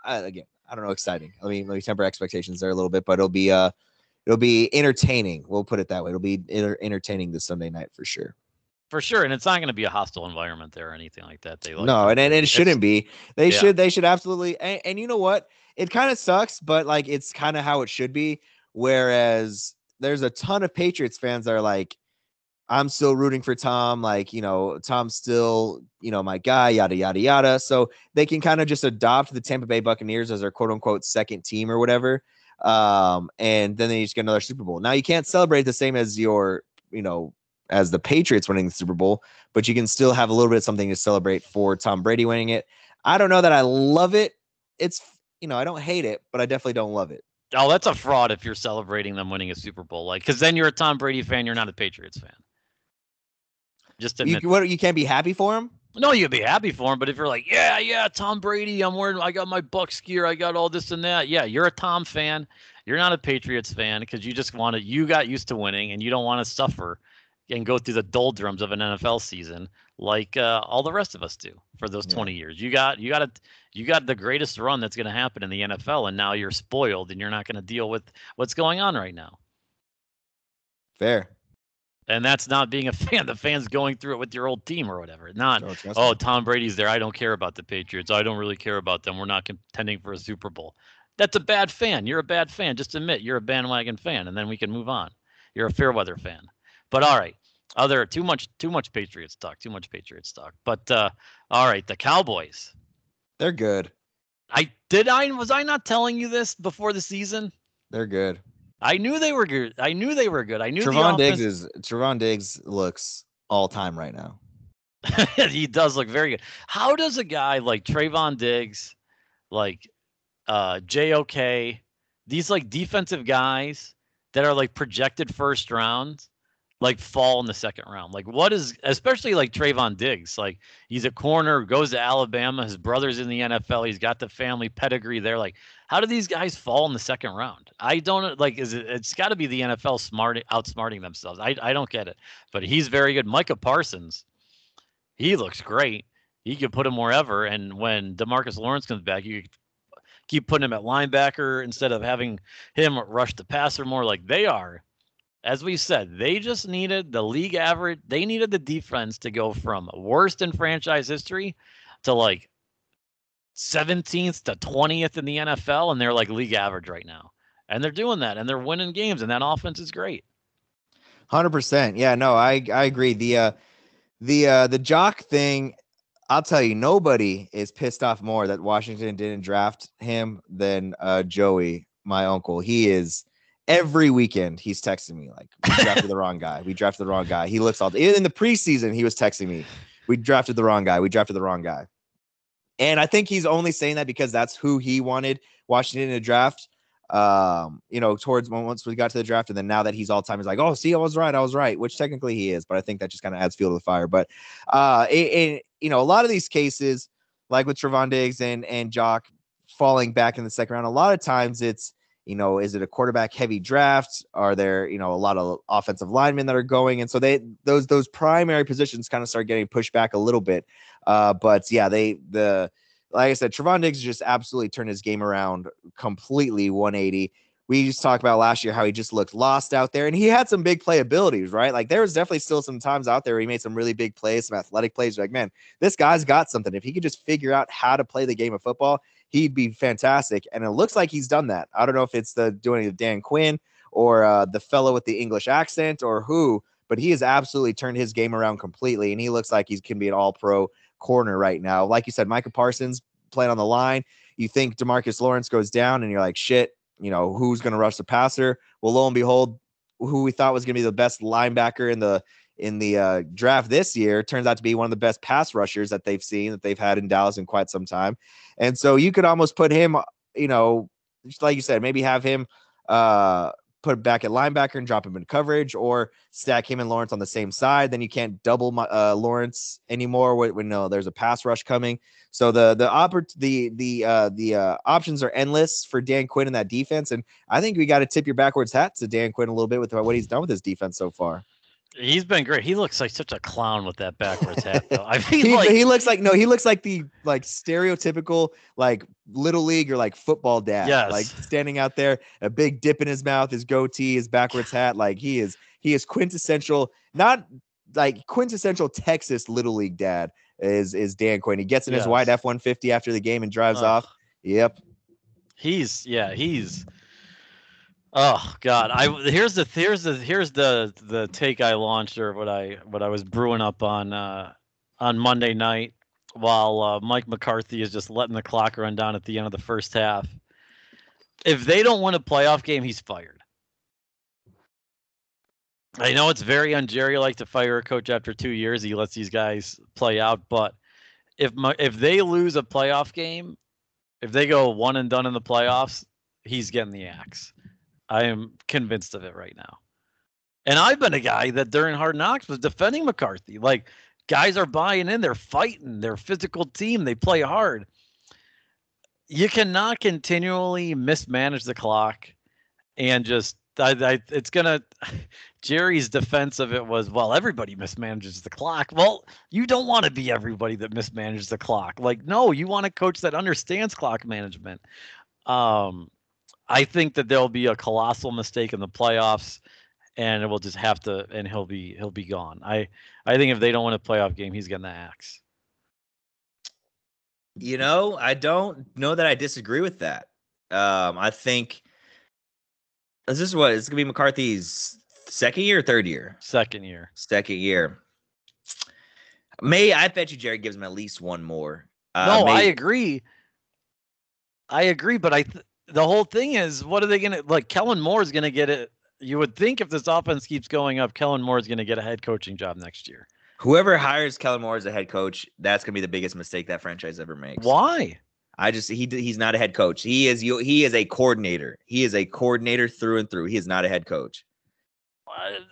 uh, again, I don't know, exciting. Let me let me temper expectations there a little bit, but it'll be uh, it'll be entertaining. We'll put it that way. It'll be entertaining this Sunday night for sure. For sure, and it's not going to be a hostile environment there or anything like that. They like no, and, and it shouldn't be. They yeah. should they should absolutely. And, and you know what? It kind of sucks, but like it's kind of how it should be. Whereas there's a ton of Patriots fans that are like, I'm still rooting for Tom. Like, you know, Tom's still, you know, my guy, yada, yada, yada. So they can kind of just adopt the Tampa Bay Buccaneers as their quote unquote second team or whatever. Um, and then they just get another Super Bowl. Now you can't celebrate the same as your, you know, as the Patriots winning the Super Bowl, but you can still have a little bit of something to celebrate for Tom Brady winning it. I don't know that I love it. It's, you know, I don't hate it, but I definitely don't love it. Oh, that's a fraud if you're celebrating them winning a Super Bowl. Like, because then you're a Tom Brady fan, you're not a Patriots fan. Just you, what, you can't be happy for him. No, you'd be happy for him, but if you're like, yeah, yeah, Tom Brady, I'm wearing, I got my Bucs gear, I got all this and that. Yeah, you're a Tom fan. You're not a Patriots fan because you just want to. You got used to winning, and you don't want to suffer and go through the doldrums of an NFL season like uh, all the rest of us do for those yeah. 20 years. You got, you got a, you got the greatest run that's going to happen in the NFL, and now you're spoiled, and you're not going to deal with what's going on right now. Fair. And that's not being a *laughs* fan. The fans going through it with your old team or whatever. Not, oh, Tom Brady's there. I don't care about the Patriots. I don't really care about them. We're not contending for a Super Bowl. That's a bad fan. You're a bad fan. Just admit you're a bandwagon fan, and then we can move on. You're a fair weather fan. But all right. Other too much too much Patriots talk. Too much Patriots talk. But uh all right, the Cowboys. They're good. I did I was I not telling you this before the season? They're good. I knew they were good. I knew they were good. I knew Trevon Diggs is Trevon Diggs looks all time right now. *laughs* he does look very good. How does a guy like Trevon Diggs, like uh JOK, these like defensive guys that are like projected first rounds, like fall in the second round. Like what is especially like Trevon Diggs, like he's a corner, goes to Alabama, his brother's in the NFL, he's got the family pedigree there. Like, how do these guys fall in the second round? I don't like is it it's gotta be the NFL smart outsmarting themselves. I I don't get it. But he's very good. Micah Parsons, he looks great. He could put him wherever. And when Demarcus Lawrence comes back, you keep putting him at linebacker instead of having him rush the passer more like they are as we said, they just needed the league average. They needed the defense to go from worst in franchise history to like 17th to 20th in the NFL, and they're like league average right now. And they're doing that, and they're winning games, and that offense is great. Hundred percent. Yeah, no, I I agree. The uh, the uh, the jock thing. I'll tell you, nobody is pissed off more that Washington didn't draft him than uh, Joey, my uncle. He is every weekend he's texting me like we drafted the wrong guy. We drafted the wrong guy. He looks all in the preseason he was texting me we drafted the wrong guy. We drafted the wrong guy. And i think he's only saying that because that's who he wanted washington to draft um you know towards once we got to the draft. And then now that he's all time he's like oh see i was right. I was right which technically he is but i think that just kind of adds fuel to the fire. But uh it, you know a lot of these cases like with Trevon Diggs and and Jock falling back in the second round a lot of times it's you know, is it a quarterback heavy draft? Are there, you know, a lot of offensive linemen that are going? And so they those those primary positions kind of start getting pushed back a little bit. Uh, but yeah, they the like I said, Trevon Diggs just absolutely turned his game around completely 180. We just talked about last year how he just looked lost out there, and he had some big play abilities, right? Like there was definitely still some times out there where he made some really big plays, some athletic plays. Like, man, this guy's got something. If he could just figure out how to play the game of football, he'd be fantastic. And it looks like he's done that. I don't know if it's the doing of Dan Quinn or uh, the fellow with the English accent or who, but he has absolutely turned his game around completely, and he looks like he can be an All Pro corner right now. Like you said, Micah Parsons playing on the line. You think Demarcus Lawrence goes down, and you're like, shit, you know, who's going to rush the passer? Well, lo and behold, who we thought was going to be the best linebacker in the in the uh, draft this year turns out to be one of the best pass rushers that they've seen that they've had in Dallas in quite some time. And so you could almost put him, you know, like you said, maybe have him uh, put back at linebacker and drop him in coverage, or stack him and Lawrence on the same side. Then you can't double my, uh, Lawrence anymore when, when no, there's a pass rush coming. So the the oppor- the the uh, the uh, options are endless for Dan Quinn in that defense, and I think we got to tip your backwards hat to Dan Quinn a little bit with what he's done with his defense so far. He's been great. He looks like such a clown with that backwards hat. Though. I mean, *laughs* he, like, he looks like no, he looks like the like stereotypical like little league or like football dad. Yes. Like standing out there, a big dip in his mouth, his goatee, his backwards hat. Like he is he is quintessential, not like quintessential Texas little league dad is is Dan Quinn. He gets in his white F one fifty after the game and drives Ugh. off. Yep. he's yeah, he's. Oh God! I here's the here's the here's the the take I launched or what I what I was brewing up on uh, on Monday night while uh, Mike McCarthy is just letting the clock run down at the end of the first half. If they don't win a playoff game, he's fired. I know it's very un-Jerry like to fire a coach after two years. He lets these guys play out, but if my, if they lose a playoff game, if they go one and done in the playoffs, he's getting the axe. I am convinced of it right now. And I've been a guy that during Hard Knocks was defending McCarthy. Like guys are buying in, they're fighting, they're physical team, they play hard. You cannot continually mismanage the clock and just I, I, it's gonna *sighs* Jerry's defense of it was well everybody mismanages the clock. Well, you don't want to be everybody that mismanages the clock. Like no, you want a coach that understands clock management. Um, I think that there'll be a colossal mistake in the playoffs, and it will just have to, and he'll be he'll be gone. I I think if they don't win a playoff game, he's getting the axe. You know, I don't know that I disagree with that. Um, I think this is what it's gonna be McCarthy's second year, or third year, Second year. second year. May I bet you Jerry gives him at least one more. Uh, no, I agree. I agree, but I th- the whole thing is, what are they gonna like? Kellen Moore is gonna get it. You would think if this offense keeps going up, Kellen Moore is gonna get a head coaching job next year. whoever hires Kellen Moore as a head coach, that's gonna be the biggest mistake that franchise ever makes. Why? I just he he's not a head coach. He is you. He is a coordinator. He is a coordinator through and through. He is not a head coach.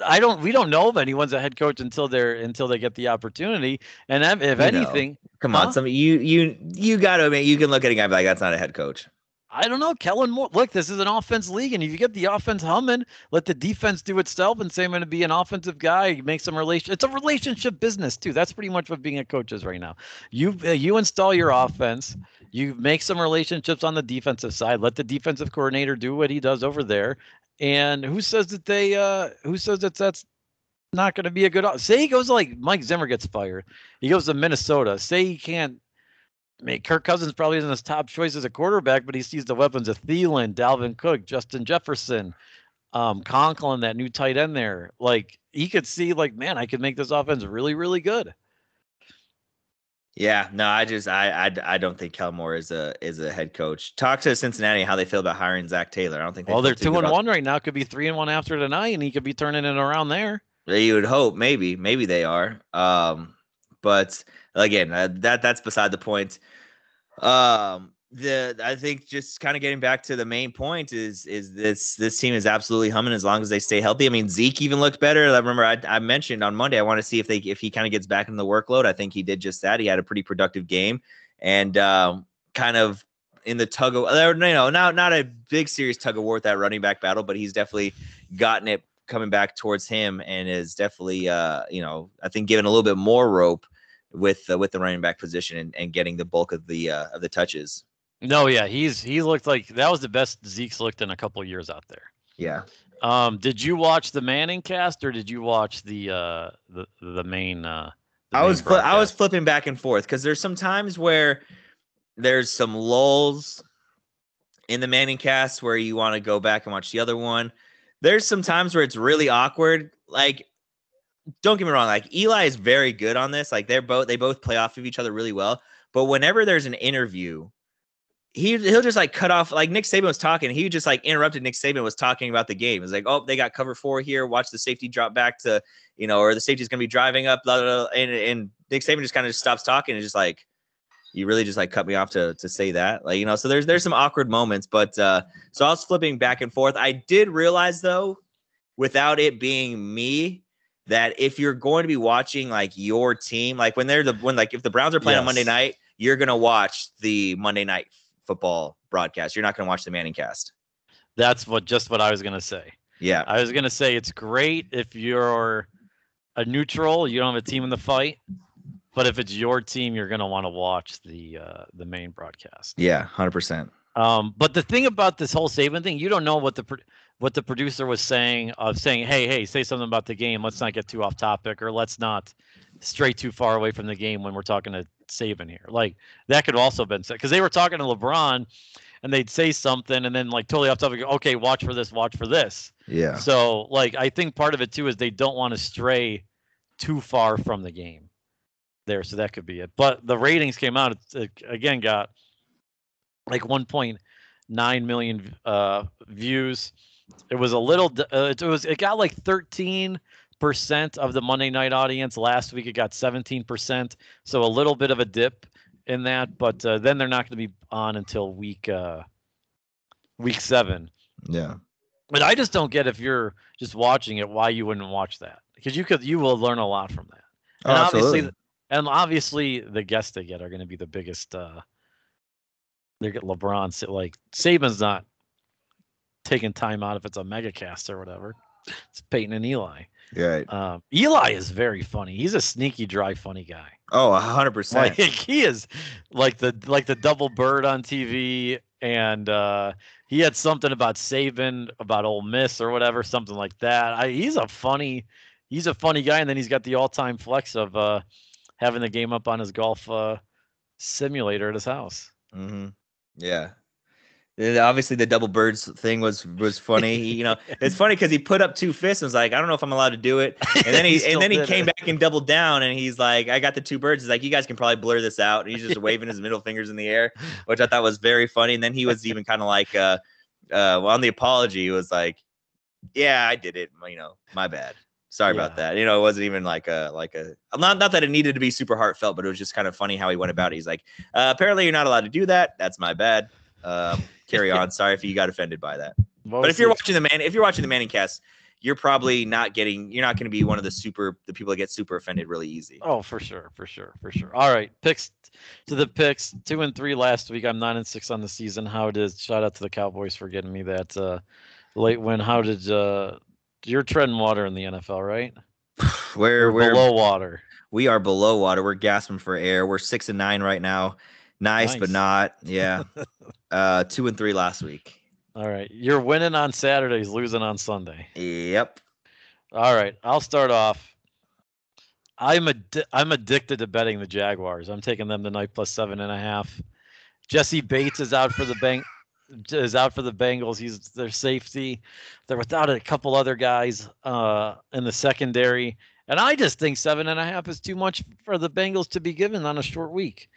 I don't. We don't know if anyone's a head coach until they're until they get the opportunity. And if, if You know. anything, Come Huh? on, some you you you got to admit you can look at a guy like that's not a head coach. I don't know. Kellen Moore. Look, this is an offense league, and if you get the offense humming, let the defense do itself, and say I'm going to be an offensive guy. Make some relation. It's a relationship business too. That's pretty much what being a coach is right now. You uh, you install your offense. You make some relationships on the defensive side. Let the defensive coordinator do what he does over there. And who says that they? uh Who says that that's not going to be a good? Say he goes like Mike Zimmer gets fired. He goes to Minnesota. Say he can't I mean, Kirk Cousins probably isn't his top choice as a quarterback, but he sees the weapons of Thielen, Dalvin Cook, Justin Jefferson, um, Conklin, that new tight end there. Like he could see, like, man, I could make this offense really, really good. Yeah, no, I just I I, I don't think Kellen Moore is a is a head coach. Talk to Cincinnati how they feel about hiring Zac Taylor. I don't think They well, they're two and one right now. Could be three and one after tonight, and he could be turning it around there. You would hope, maybe, maybe they are. Um, but again, uh, that that's beside the point. Um, the I think just kind of getting back to the main point is is this this team is absolutely humming as long as they stay healthy. I mean, Zeke even looked better. I remember I, I mentioned on Monday I want to see if they if he kind of gets back in the workload. I think he did just that. He had a pretty productive game and um, kind of in the tug of you know not not a big serious tug of war with that running back battle, but he's definitely gotten it coming back towards him and is definitely uh you know I think given a little bit more rope with uh, with the running back position and, and getting the bulk of the uh, of the touches. No, yeah, he's he looked like that was the best Zeke's looked in a couple of years out there. Yeah. Um, did you watch the Manning cast or did you watch the uh the the main uh the I main was fli- I was flipping back and forth because there's some times where there's some lulls in the Manning cast where you want to go back and watch the other one. There's some times where it's really awkward. Like, don't get me wrong, like Eli is very good on this. Like they're both they both play off of each other really well. But whenever there's an interview, he he'll just like cut off like Nick Saban was talking. He just like interrupted Nick Saban was talking about the game. It's like, oh, they got cover four here. Watch the safety drop back to you know, or the safety's gonna be driving up, blah, blah, blah, and and Nick Saban just kind of just stops talking and just like, you really just like cut me off to to say that, like you know. So there's there's some awkward moments, but uh, so I was flipping back and forth. I did realize though, without it being me, that if you're going to be watching like your team, like when they're the when like if the Browns are playing on Monday night, you're gonna watch the Monday night football broadcast. You're not gonna watch the Manning cast. That's what just what I was gonna say. Yeah, I was gonna say it's great if you're a neutral, you don't have a team in the fight. But if it's your team, you're gonna want to watch the uh, the main broadcast. yeah, hundred percent. Um, but the thing about this whole Saban thing, you don't know what the what the producer was saying of saying, "Hey, hey, say something about the game. Let's not get too off topic, or let's not stray too far away from the game when we're talking to Saban here." Like that could also have been said because they were talking to LeBron, and they'd say something, and then like totally off topic. Okay, watch for this. Watch for this. Yeah, So like I think part of it too is they don't want to stray too far from the game there. So that could be it. But the ratings came out. It, again got like 1.9 million uh, views. It was a little. Uh, it was. It got like 13 percent of the Monday night audience. Last week it got 17 percent. So a little bit of a dip in that. But uh, then they're not going to be on until week uh, week seven. Yeah. But I just don't get if you're just watching it why you wouldn't watch that because you could you will learn a lot from that. Oh, And obviously, absolutely. and obviously the guests they get are going to be the biggest. uh They get LeBron. Like Saban's not taking time out if it's a mega cast or whatever. It's Peyton and Eli. Right. Um, Eli is very funny. He's a sneaky, dry, funny guy. Oh, hundred Like percent. *laughs* he is like the like the double bird on TV, and uh, he had something about Saban about Ole Miss or whatever, something like that. I, he's a funny, he's a funny guy, and then he's got the all-time flex of uh, having the game up on his golf uh, simulator at his house. hmm Yeah. Obviously, the double birds thing was was funny. He- you know, it's funny because he put up two fists and was like, "I don't know if I'm allowed to do it." *laughs* And then he, still and then he came it. back and doubled down, and he's like, "I got the two birds." He's like, "You guys can probably blur this out." And he's just waving his middle fingers in the air, which I thought was very funny. And then he was even kind of like, uh, uh, well, on the apology, he was like, "Yeah, I did it. You know, my bad. Sorry about that." You know, it wasn't even like a like a not not that it needed to be super heartfelt, but it was just kind of funny how he went about it. He's like, uh, "Apparently, you're not allowed to do that. That's my bad." Um, carry on. Sorry if you got offended by that. *laughs* But if you're watching the man, if you're watching the Manning cast, you're probably not getting. You're not going to be one of the super the people that get super offended really easy. Oh, for sure, for sure, for sure. All right, picks to the picks. Two and three last week. I'm nine and six on the season. How did shout out to the Cowboys for getting me that uh, late win? How did uh, you're treading water in the NFL, right? *sighs* We're we're below water. we are below water. We're gasping for air. We're six and nine right now. Nice, but not. *laughs* Yeah. uh, two and three last week. All right, you're winning on Saturdays, losing on Sunday. Yep. All right, I'll start off. I'm addi- I'm addicted to betting the Jaguars. I'm taking them tonight plus seven and a half. Jessie Bates is out for the bank is out for the Bengals. He's their safety. They're without a couple other guys uh, in the secondary, and I just think seven and a half is too much for the Bengals to be given on a short week.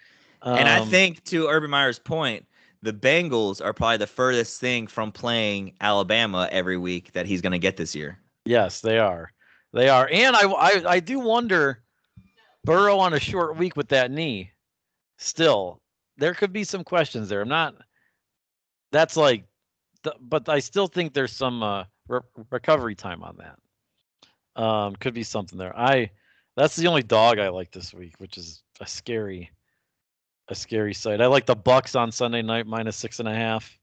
And I Um, think to Urban Meyer's point, the Bengals are probably the furthest thing from playing Alabama every week that he's going to get this year. Yes, they are. They are. And I, I I do wonder Burrow on a short week with that knee. Still, there could be some questions there. I'm not that's like but I still think there's some uh re- recovery time on that. Um could be something there. I that's the only dog I like this week, which is a scary a scary sight. I like the Bucs on Sunday night minus six and a half.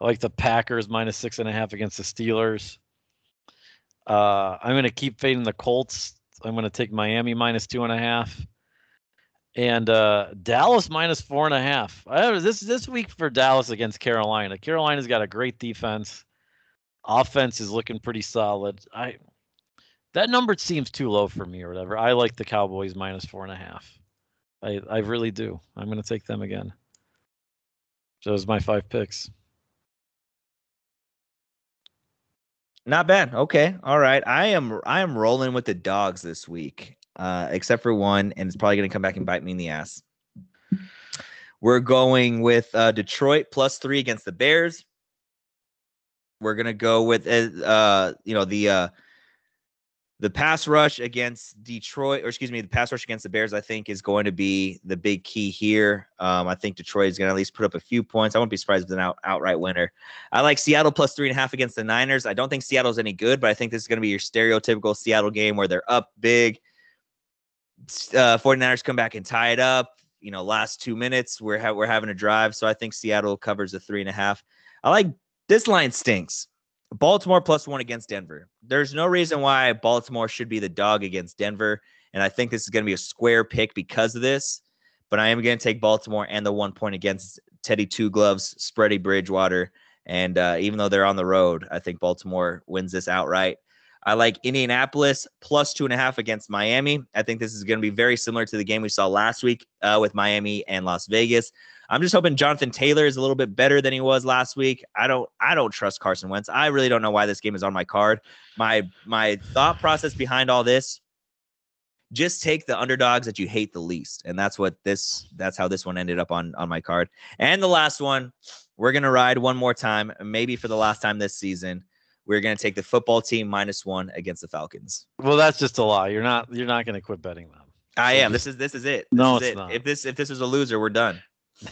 I like the Packers minus six and a half against the Steelers. Uh, I'm going to keep fading the Colts. I'm going to take Miami minus two and a half. And uh, Dallas minus four and a half. I, this this week for Dallas against Carolina. Carolina's got a great defense. Offense is looking pretty solid. I that number seems too low for me or whatever. I like the Cowboys minus four and a half. I I really do. I'm going to take them again. So those my five picks. Not bad. Okay. All right. I am I am rolling with the dogs this week. Uh, except for one, and it's probably gonna come back and bite me in the ass. We're going with uh, Detroit plus three against the Bears. We're gonna go with uh, uh you know the uh the pass rush against Detroit, or excuse me, the pass rush against the Bears, I think, is going to be the big key here. Um, I think Detroit is going to at least put up a few points. I won't be surprised with an out, outright winner. I like Seattle plus three and a half against the Niners. I don't think Seattle's any good, but I think this is going to be your stereotypical Seattle game where they're up big. Uh, 49ers come back and tie it up. You know, last two minutes, we're, ha- we're having a drive. So I think Seattle covers the three and a half. I like this line stinks. Baltimore plus one against Denver. There's no reason why Baltimore should be the dog against Denver. And I think this is going to be a square pick because of this. But I am going to take Baltimore and the one point against Teddy Two Gloves, Spready Bridgewater. And uh, even though they're on the road, I think Baltimore wins this outright. I like Indianapolis plus two and a half against Miami. I think this is going to be very similar to the game we saw last week uh, with Miami and Las Vegas. I'm just hoping Jonathan Taylor is a little bit better than he was last week. I don't I don't trust Carson Wentz. I really don't know why this game is on my card. My my thought process behind all this just take the underdogs that you hate the least. And that's what this that's how this one ended up on on my card. And the last one, we're going to ride one more time, maybe for the last time this season. We're going to take the football team minus 1 against the Falcons. Well, that's just a lie. You're not you're not going to quit betting them. I am. This is this is it. This No, is it's it. not. If this if this is a loser, we're done.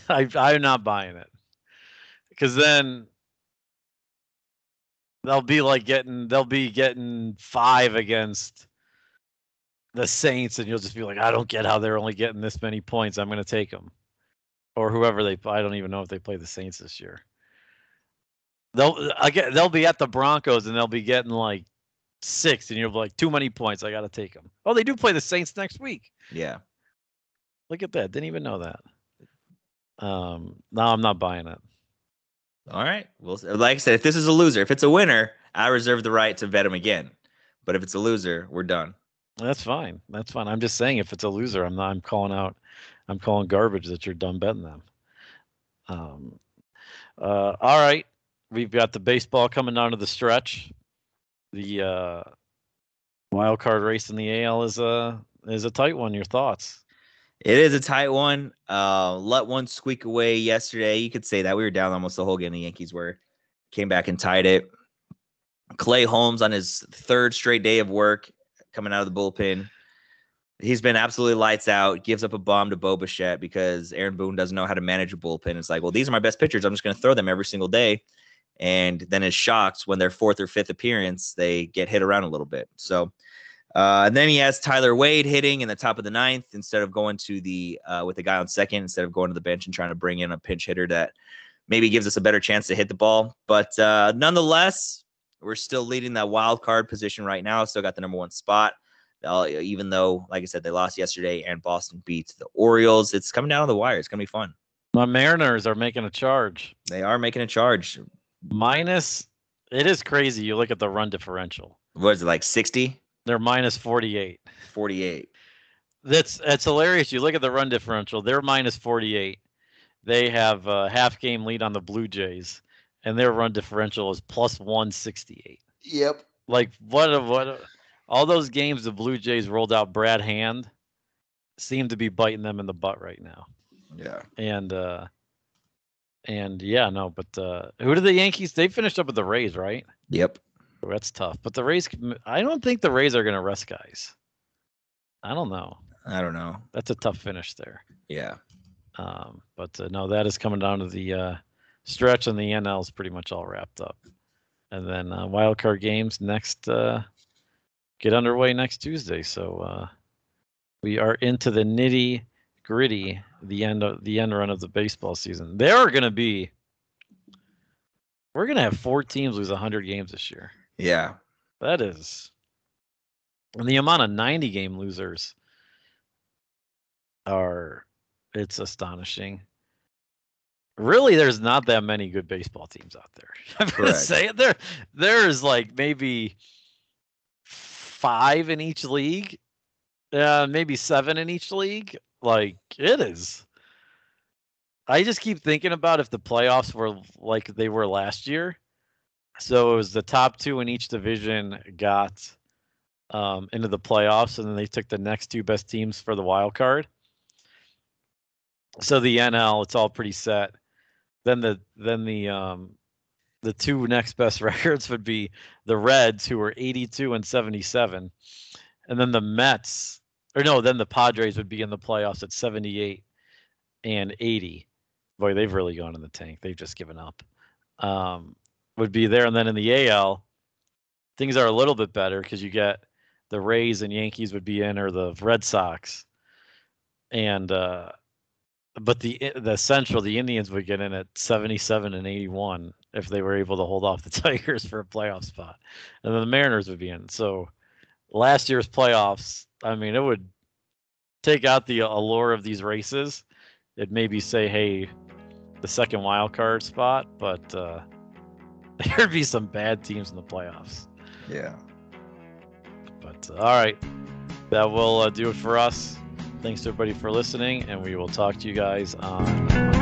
*laughs* I I'm not buying it. Because then they'll be like getting they'll be getting five against the Saints, and you'll just be like, I don't get how they're only getting this many points. I'm going to take them, or whoever they. I don't even know if they play the Saints this year. They'll I get they'll be at the Broncos and they'll be getting like six, and you're like too many points. I got to take them. Oh, they do play the Saints next week. Yeah. Look at that. Didn't even know that. Um, no, I'm not buying it. All right. Well, like I said, if this is a loser, if it's a winner, I reserve the right to bet him again. But if it's a loser, we're done. That's fine. That's fine. I'm just saying if it's a loser, I'm not I'm calling out I'm calling garbage that you're done betting them. Um uh all right. We've got the baseball coming down to the stretch. The uh wild card race in the AL is a is a tight one. Your thoughts? It is a tight one. Uh, let one squeak away yesterday. You could say that we were down almost the whole game. The Yankees were came back and tied it. Clay Holmes on his third straight day of work coming out of the bullpen. He's been absolutely lights out. Gives up a bomb to Bo Bichette because Aaron Boone doesn't know how to manage a bullpen. It's like, well, these are my best pitchers. I'm just going to throw them every single day. And then is shocked when their fourth or fifth appearance, they get hit around a little bit. So, uh, and then he has Tyler Wade hitting in the top of the ninth instead of going to the uh, with the guy on second instead of going to the bench and trying to bring in a pinch hitter that maybe gives us a better chance to hit the ball. But uh, nonetheless, we're still leading that wild card position right now. Still got the number one spot. Uh, even though, like I said, they lost yesterday and Boston beats the Orioles. It's coming down to the wire. It's gonna be fun. My Mariners are making a charge. They are making a charge. Minus it is crazy. You look at the run differential. What is it like 60, They're minus 48. 48? That's that's hilarious. You look at the run differential. They're minus 48. They have a half game lead on the Blue Jays, and their run differential is plus 168. Yep. Like what? A, what? A, all those games the Blue Jays rolled out Brad Hand seem to be biting them in the butt right now. Yeah. And uh and yeah, no, but uh who did the Yankees? They finished up with the Rays, right? Yep. That's tough. But the Rays, I don't think the Rays are going to rest guys. I don't know. I don't know. That's a tough finish there. Yeah. Um, but uh, no, that is coming down to the uh, stretch, and the NL is pretty much all wrapped up. And then uh, wild card games next uh, get underway next Tuesday. So uh, we are into the nitty gritty, the end of the end run of the baseball season. There are going to be. We're going to have four teams lose 100 games this year. Yeah. That is. And the amount of 90 game losers. are it's astonishing. Really, there's not that many good baseball teams out there. *laughs* I'm gonna say it. There, there's like maybe five in each league. Yeah, maybe seven in each league. Like it is. I just keep thinking about if the playoffs were like they were last year. So it was the top two in each division got um, into the playoffs, and then they took the next two best teams for the wild card. So the NL, it's all pretty set. Then the then the um, the two next best *laughs* records would be the Reds, who were 82 and 77, and then the Mets, or no, then the Padres would be in the playoffs at 78 and 80. Boy, they've really gone in the tank. They've just given up. Um, would be there, and then in the AL, things are a little bit better because you get the Rays and Yankees would be in, or the Red Sox, and uh, but the the Central, the Indians would get in at 77 and 81 if they were able to hold off the *laughs* Tigers for a playoff spot, and then the Mariners would be in. So last year's playoffs, I mean, it would take out the allure of these races. It maybe say, hey, the second wild card spot, but uh, there'd be some bad teams in the playoffs. Yeah. But uh, all right, that will uh, do it for us. Thanks everybody for listening, and we will talk to you guys on